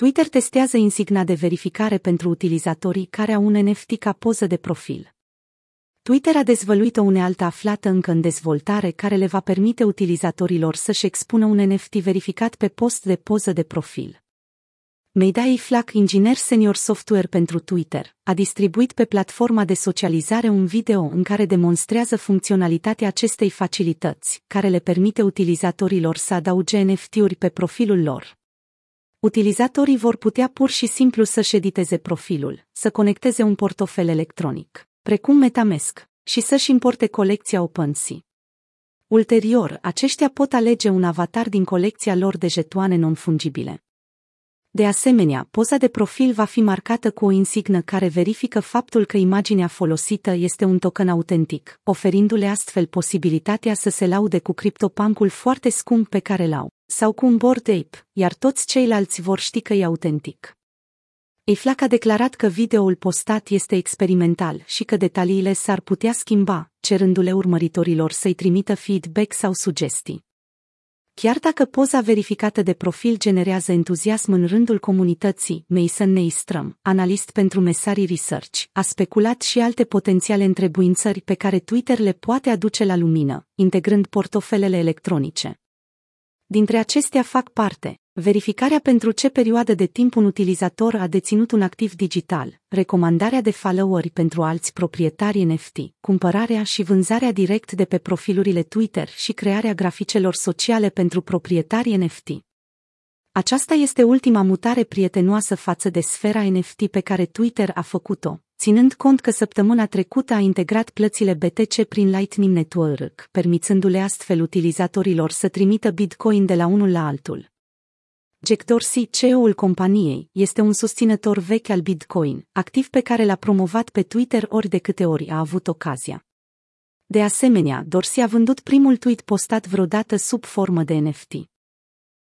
Twitter testează insigna de verificare pentru utilizatorii care au un NFT ca poză de profil. Twitter a dezvăluit o unealtă aflată încă în dezvoltare care le va permite utilizatorilor să-și expună un NFT verificat pe post de poză de profil. Meidai Flack, inginer senior software pentru Twitter, a distribuit pe platforma de socializare un video în care demonstrează funcționalitatea acestei facilități, care le permite utilizatorilor să adauge NFT-uri pe profilul lor. Utilizatorii vor putea pur și simplu să-și șediteze profilul, să conecteze un portofel electronic, precum MetaMask, și să-și importe colecția OpenSea. Ulterior, aceștia pot alege un avatar din colecția lor de jetoane non-fungibile. De asemenea, poza de profil va fi marcată cu o insignă care verifică faptul că imaginea folosită este un token autentic, oferindu-le astfel posibilitatea să se laude cu criptopancul foarte scump pe care l-au, sau cu un board ape, iar toți ceilalți vor ști că e autentic. Eflac a declarat că videoul postat este experimental și că detaliile s-ar putea schimba, cerându-le urmăritorilor să-i trimită feedback sau sugestii. Chiar dacă poza verificată de profil generează entuziasm în rândul comunității, Mason Neistrom, analist pentru Mesari Research, a speculat și alte potențiale întrebuințări pe care Twitter le poate aduce la lumină, integrând portofelele electronice. Dintre acestea fac parte verificarea pentru ce perioadă de timp un utilizator a deținut un activ digital, recomandarea de followeri pentru alți proprietari NFT, cumpărarea și vânzarea direct de pe profilurile Twitter și crearea graficelor sociale pentru proprietari NFT. Aceasta este ultima mutare prietenoasă față de sfera NFT pe care Twitter a făcut-o, ținând cont că săptămâna trecută a integrat plățile BTC prin Lightning Network, permițându-le astfel utilizatorilor să trimită Bitcoin de la unul la altul. Jack Dorsey, CEO-ul companiei, este un susținător vechi al Bitcoin, activ pe care l-a promovat pe Twitter ori de câte ori a avut ocazia. De asemenea, Dorsey a vândut primul tweet postat vreodată sub formă de NFT.